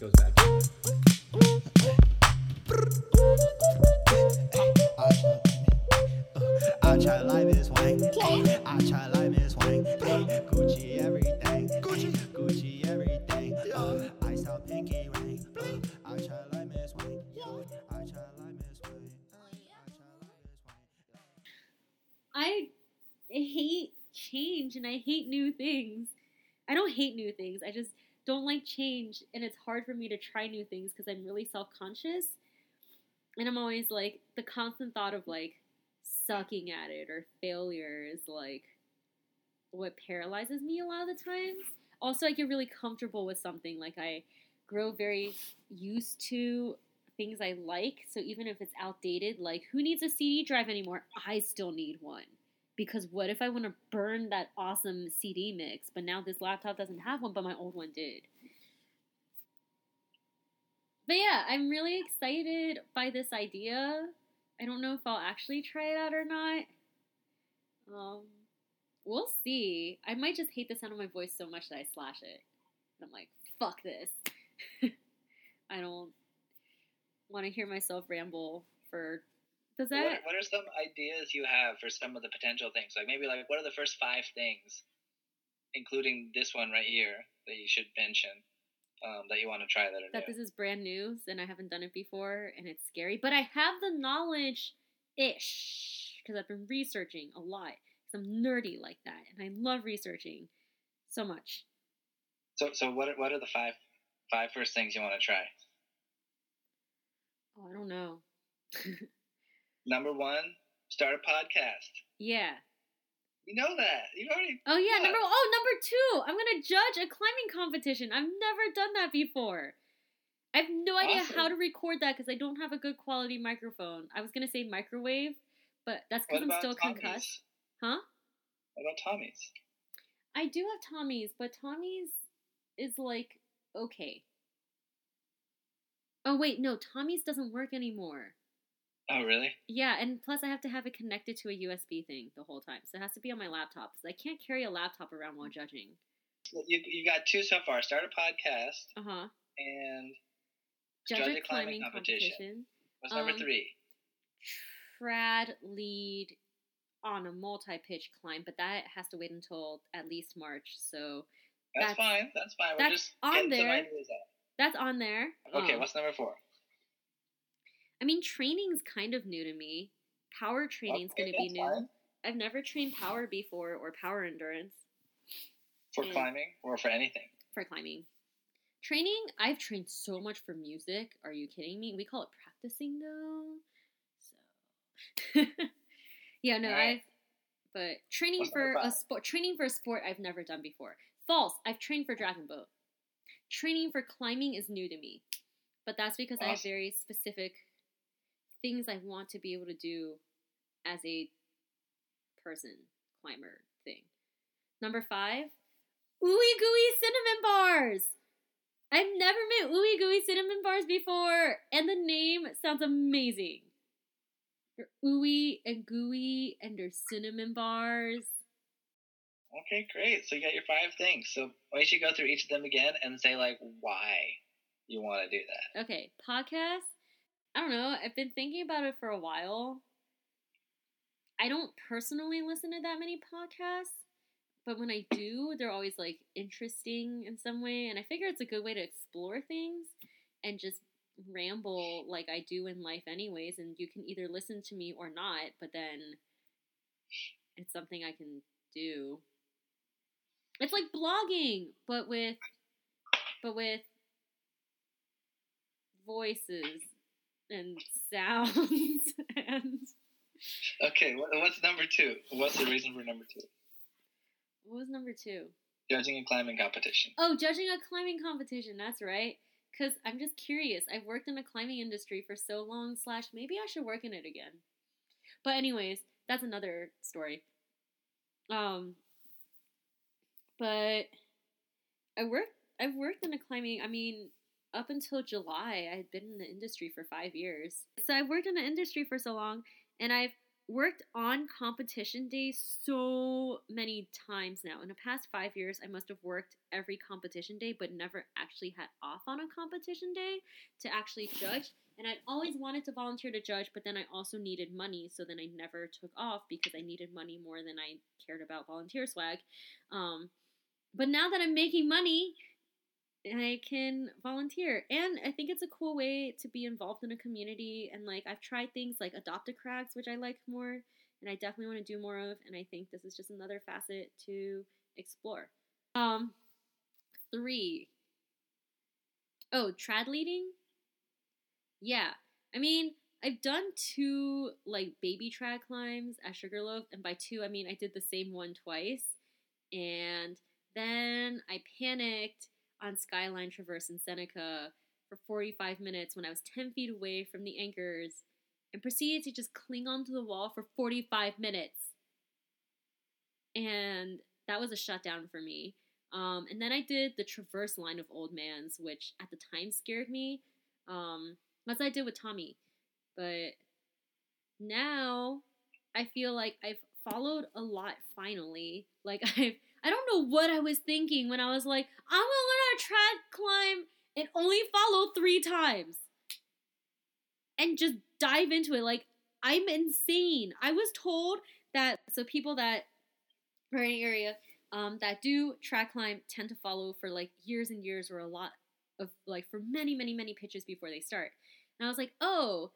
Goes back. I try life is Wang. I try life is Wang. Gucci everything. Gucci, Gucci everything. Uh, I saw pinky ring. Uh, I try life is Wang. I try life is Wang. I try life is Wang. I hate change and I hate new things. I don't hate new things. I just don't like change and it's hard for me to try new things because I'm really self-conscious. And I'm always like the constant thought of like sucking at it or failure is like what paralyzes me a lot of the times. Also, I get really comfortable with something. Like I grow very used to things I like. So even if it's outdated, like who needs a CD drive anymore? I still need one. Because what if I want to burn that awesome CD mix, but now this laptop doesn't have one, but my old one did? But yeah, I'm really excited by this idea. I don't know if I'll actually try it out or not. Um, we'll see. I might just hate the sound of my voice so much that I slash it. I'm like, fuck this. I don't want to hear myself ramble for. Does that? What, what are some ideas you have for some of the potential things? Like maybe like what are the first five things, including this one right here, that you should mention um, that you want to try that are that new? this is brand new and I haven't done it before and it's scary. But I have the knowledge ish because I've been researching a lot. Because I'm nerdy like that and I love researching so much. So so what are, what are the five five first things you want to try? Oh, I don't know. Number one, start a podcast. yeah. You know that. You already. Oh yeah, number oh number two. I'm gonna judge a climbing competition. I've never done that before. I have no idea how to record that because I don't have a good quality microphone. I was gonna say microwave, but that's because I'm still Tommy's? concussed. Huh? What about Tommy's? I do have Tommy's, but Tommy's is like okay. Oh wait, no, Tommy's doesn't work anymore. Oh really? Yeah, and plus I have to have it connected to a USB thing the whole time, so it has to be on my laptop. So I can't carry a laptop around while judging. You you got two so far. Start a podcast Uh huh. and Judge, Judge a climbing climbing competition. competition. what's number Um, three? Trad lead on a multi-pitch climb, but that has to wait until at least March. So That's, that's- fine. That's fine. We're that's just on there. that's on there. Okay, Um, what's number four? I mean, training's kind of new to me. Power training's Okay, going to be new. fine. I've never trained power before or power endurance For Mm. climbing or for anything? for climbing. Training, I've trained so much for music. Are you kidding me? We call it practicing though. So Yeah, no, Alright. I've but training What's for a sport training for a sport I've never done before. False. I've trained for dragon boat. Training for climbing is new to me. But that's because I have very specific things I want to be able to do as a person climber thing. Number five, ooey gooey cinnamon bars. I've never made ooey gooey cinnamon bars before, and the name sounds amazing. They're ooey and gooey, and they're cinnamon bars. Okay, great. So you got your five things. So why don't you go through each of them again and say like why you want to do that? Okay, podcast. I don't know. I've been thinking about it for a while. I don't personally listen to that many podcasts, but when I do, they're always like interesting in some way, and I figure it's a good way to explore things and just ramble like I do in life anyways, and you can either listen to me or not, but then it's something I can do. It's like blogging, but with but with voices and sounds and Okay, what's number two? What's the reason for number two? what was number two? Judging a climbing competition. Oh, judging a climbing competition. That's right. Cause I'm just curious. I've worked in the climbing industry for so long. Slash, maybe I should work in it again. But anyways, that's another story. Um, but I worked. I've worked in a climbing. I mean, up until July, I had been in the industry for five years. So I've worked in the industry for so long, and I've worked on competition days so many times now. In the past five years, I must have worked every competition day, but never actually had off on a competition day to actually judge. And I always wanted to volunteer to judge, but then I also needed money, so then I never took off because I needed money more than I cared about volunteer swag. Um, but now that I'm making money, I can volunteer. And I think it's a cool way to be involved in a community. And like, I've tried things like adopt a Crags, which I like more, and I definitely want to do more of. And I think this is just another facet to explore. Um, three. Oh, trad leading? Yeah. I mean, I've done two like baby trad climbs at Sugarloaf, and by two I mean I did the same one twice. And then I panicked on Skyline Traverse in Seneca for 45 minutes when I was 10 feet away from the anchors and proceeded to just cling onto the wall for 45 minutes. And that was a shutdown for me. Um, and then I did the Traverse line of Old Man's, which at the time scared me. Um, as I did with Tommy. But now I feel like I've followed a lot finally. Like I've I don't know what I was thinking when I was like, I'm gonna trad climb and only follow three times. And just dive into it. Like, I'm insane. I was told that so people that are in the area um, that do trad climb tend to follow for like years and years or a lot of like for many, many, many pitches before they start. And I was like, oh,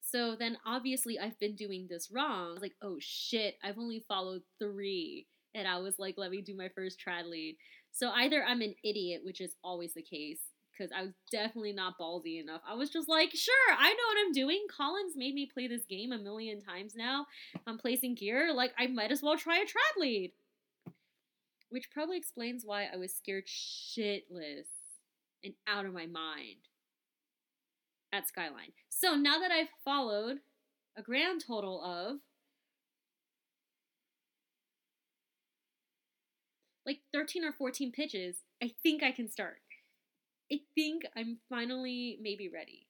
so then obviously I've been doing this wrong. I was like, oh shit, I've only followed three. And I was like, let me do my first trad lead. So either I'm an idiot, which is always the case, because I was definitely not ballsy enough. I was just like, sure, I know what I'm doing. Collins made me play this game a million times now. I'm placing gear. Like, I might as well try a trad lead. Which probably explains why I was scared shitless and out of my mind at Skyline. So now that I've followed a grand total of like 13 or 14 pitches, I think I can start. I think I'm finally maybe ready.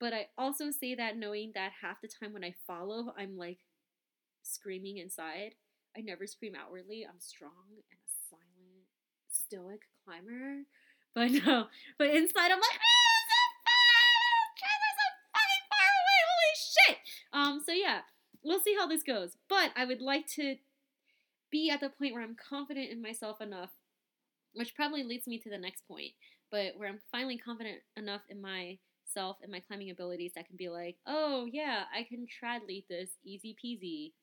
But I also say that knowing that half the time when I follow, I'm like screaming inside. I never scream outwardly. I'm strong and a silent, stoic climber. But no, but inside I'm like, Holy shit! Um, so yeah, we'll see how this goes. But I would like to be at the point where I'm confident in myself enough, which probably leads me to the next point, but where I'm finally confident enough in myself and my climbing abilities that can be like, oh yeah, I can trad lead this easy peasy.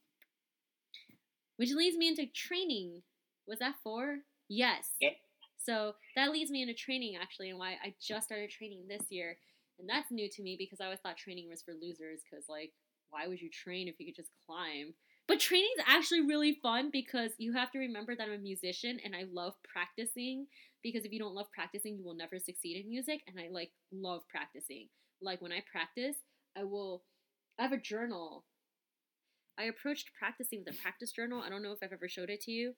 Which leads me into training. Was that four? Yes. Yep. So that leads me into training actually, and why I just started training this year. And that's new to me because I always thought training was for losers because, like, why would you train if you could just climb? But training is actually really fun because you have to remember that I'm a musician and I love practicing because if you don't love practicing, you will never succeed in music. And I like love practicing. Like when I practice, I will, I have a journal. I approached practicing with a practice journal. I don't know if I've ever showed it to you,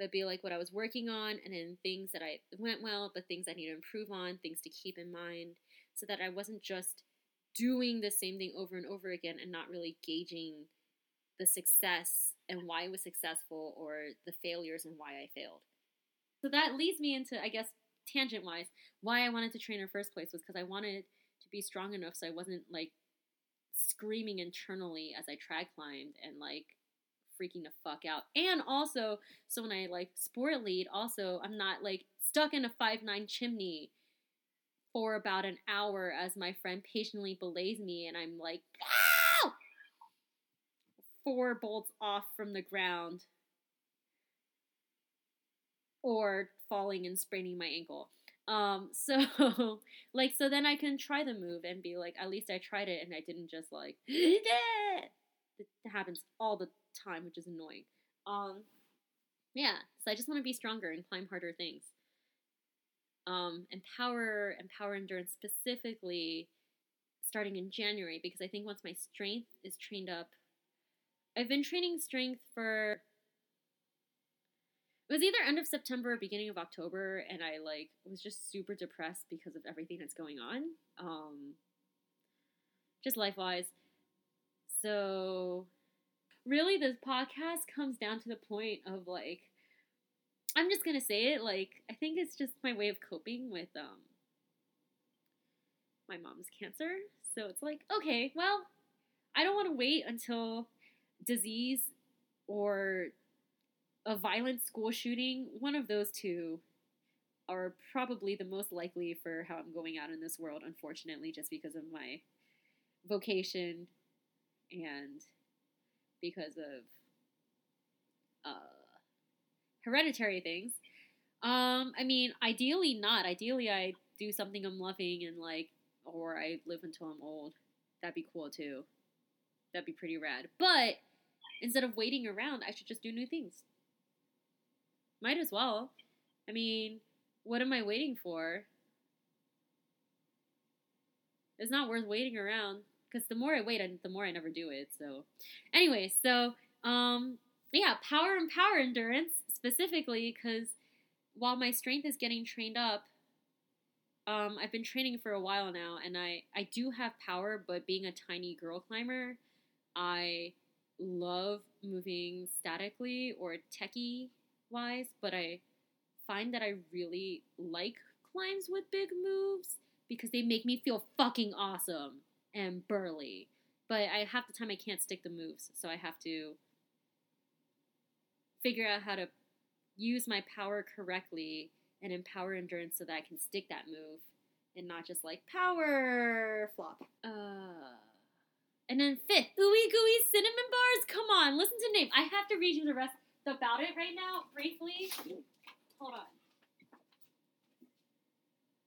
but be like what I was working on and then things that I went well, but things I need to improve on, things to keep in mind so that I wasn't just doing the same thing over and over again and not really gauging the success and why it was successful or the failures and why I failed. So that leads me into, I guess, tangent wise, why I wanted to train in the first place was because I wanted to be strong enough so I wasn't like screaming internally as I trad climbed and like freaking the fuck out. And also, so when I like sport lead, also I'm not like stuck in a five nine chimney for about an hour as my friend patiently belays me, and I'm like! Four bolts off from the ground, or falling and spraining my ankle. Um, so like, so then I can try the move and be like, at least I tried it, and I didn't just like, it happens all the time, which is annoying. Um, yeah, so I just want to be stronger and climb harder things um, empower empower endurance specifically starting in January because I think once my strength is trained up, I've been training strength for it was either end of September or beginning of October, and I like was just super depressed because of everything that's going on, um, just life wise. So really, this podcast comes down to the point of like, I'm just gonna say it. Like, I think it's just my way of coping with um my mom's cancer. So it's like, okay, well, I don't want to wait until disease or a violent school shooting. One of those two are probably the most likely for how I'm going out in this world, unfortunately, just because of my vocation and because of uh, hereditary things. Um, I mean, ideally not. Ideally, I do something I'm loving and like, or I live until I'm old. That'd be cool too. That'd be pretty rad. But instead of waiting around, I should just do new things. Might as well. I mean, what am I waiting for? It's not worth waiting around because the more I wait, the more I never do it. So, anyway, so um, yeah, power and power endurance specifically because while my strength is getting trained up, um, I've been training for a while now, and I I do have power, but being a tiny girl climber, I love moving statically or techie wise, but I find that I really like climbs with big moves because they make me feel fucking awesome and burly. But I half the time I can't stick the moves, so I have to figure out how to use my power correctly and empower endurance so that I can stick that move and not just like power flop. Uh and then fifth, ooey gooey cinnamon bars. Come on, listen to the name. I have to read you the rest about it right now, briefly. Hold on.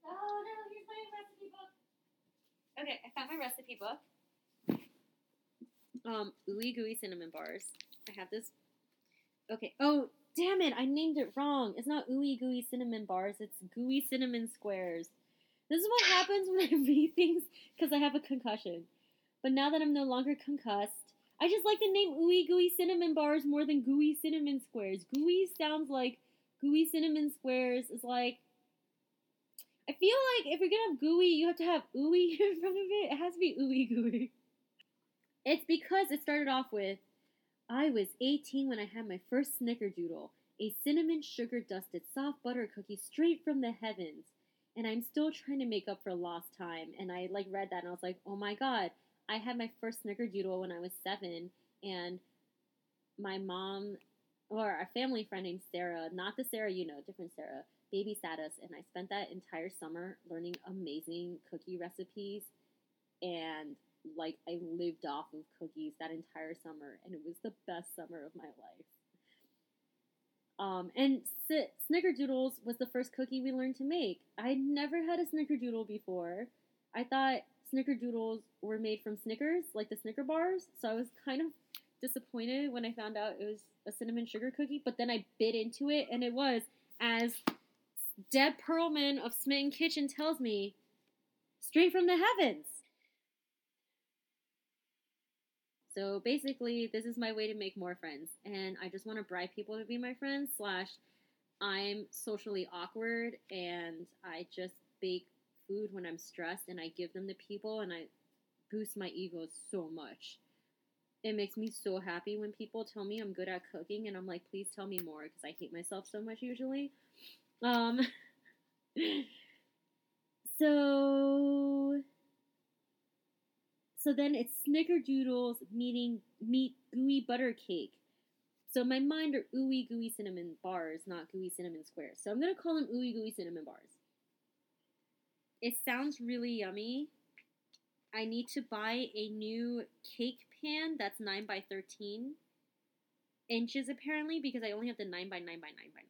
Oh no, here's my recipe book. Okay, I found my recipe book. Um, ooey gooey cinnamon bars. I have this. Okay. Oh, damn it! I named it wrong. It's not ooey gooey cinnamon bars. It's gooey cinnamon squares. This is what happens when I read things because I have a concussion. But now that I'm no longer concussed, I just like the name ooey gooey cinnamon bars more than gooey cinnamon squares. Gooey sounds like gooey cinnamon squares is like. I feel like if you're gonna have gooey, you have to have ooey in front of it. It has to be ooey gooey. It's because it started off with I was 18 when I had my first snickerdoodle, a cinnamon sugar dusted soft butter cookie straight from the heavens. And I'm still trying to make up for lost time. And I like read that and I was like, oh my god, I had my first snickerdoodle when I was seven, and my mom or a family friend named Sarah, not the Sarah you know, different Sarah, babysat us, and I spent that entire summer learning amazing cookie recipes, and like I lived off of cookies that entire summer, and it was the best summer of my life. Um, and S- Snickerdoodles was the first cookie we learned to make. I'd never had a Snickerdoodle before. I thought Snickerdoodles were made from Snickers, like the Snicker bars. So I was kind of disappointed when I found out it was a cinnamon sugar cookie. But then I bit into it, and it was, as Deb Perlman of Smitten Kitchen tells me, straight from the heavens. So basically, this is my way to make more friends, and I just want to bribe people to be my friends. Slash, I'm socially awkward, and I just bake food when I'm stressed, and I give them to people, and I boost my ego so much. It makes me so happy when people tell me I'm good at cooking, and I'm like, please tell me more, because I hate myself so much usually. Um. so so then it's snickerdoodles meeting meet gooey butter cake. So my mind are ooey gooey cinnamon bars, not gooey cinnamon squares. So I'm gonna call them ooey gooey cinnamon bars. It sounds really yummy. I need to buy a new cake pan that's 9 by 13 inches apparently because I only have the 9 by 9 by 9 by 9.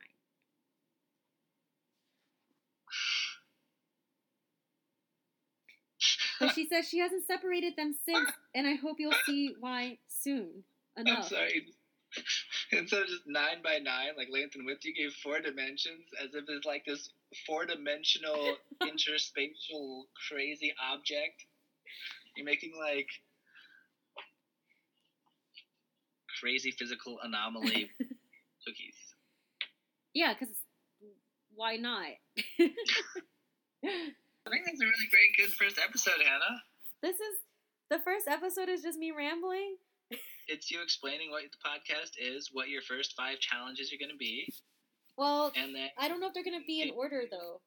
But she says she hasn't separated them since, and I hope you'll see why soon enough. I'm sorry. Instead of just nine by nine, like length and width, you gave four dimensions as if it's like this four dimensional interspatial crazy object. You're making like crazy physical anomaly cookies. Yeah, because why not? I think that's a really great, good first episode, Hannah. this is the first episode is just me rambling. it's you explaining what the podcast is, what your first five challenges are going to be, Well, and then I don't know if they're gonna be in order though.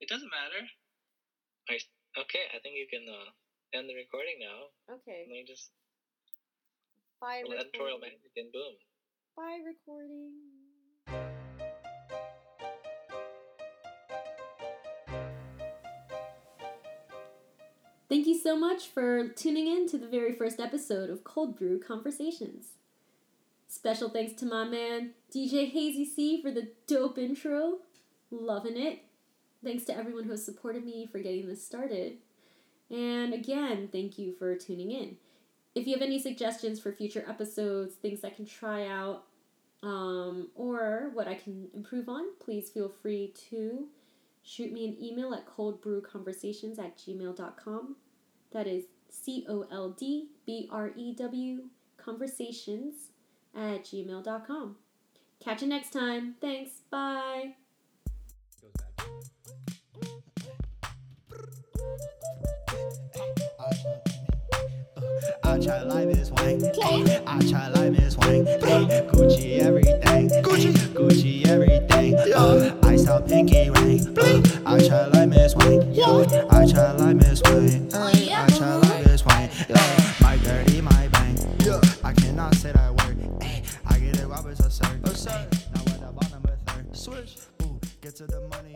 it doesn't matter. Okay, I think you can uh, end the recording now. Okay. Let me just Bye. editorial recording. manager can boom. Bye recording. Thank you so much for tuning in to the very first episode of Cold Brew Conversations. Special thanks to my man DJ Hazy C for the dope intro. Loving it. Thanks to everyone who has supported me for getting this started. And again, thank you for tuning in. If you have any suggestions for future episodes, things I can try out, um, or what I can improve on, please feel free to shoot me an email at coldbrewconversations at gmail.com. That is C O L D B R E W conversations at gmail.com. Catch you next time. Thanks. Bye. I try life is wang. I try life is wang. Gucci everything. Gucci, Gucci everything. Uh, I stop pinky ring. I try life is wang. I try life is wang. I try Switch. Ooh, get to the money.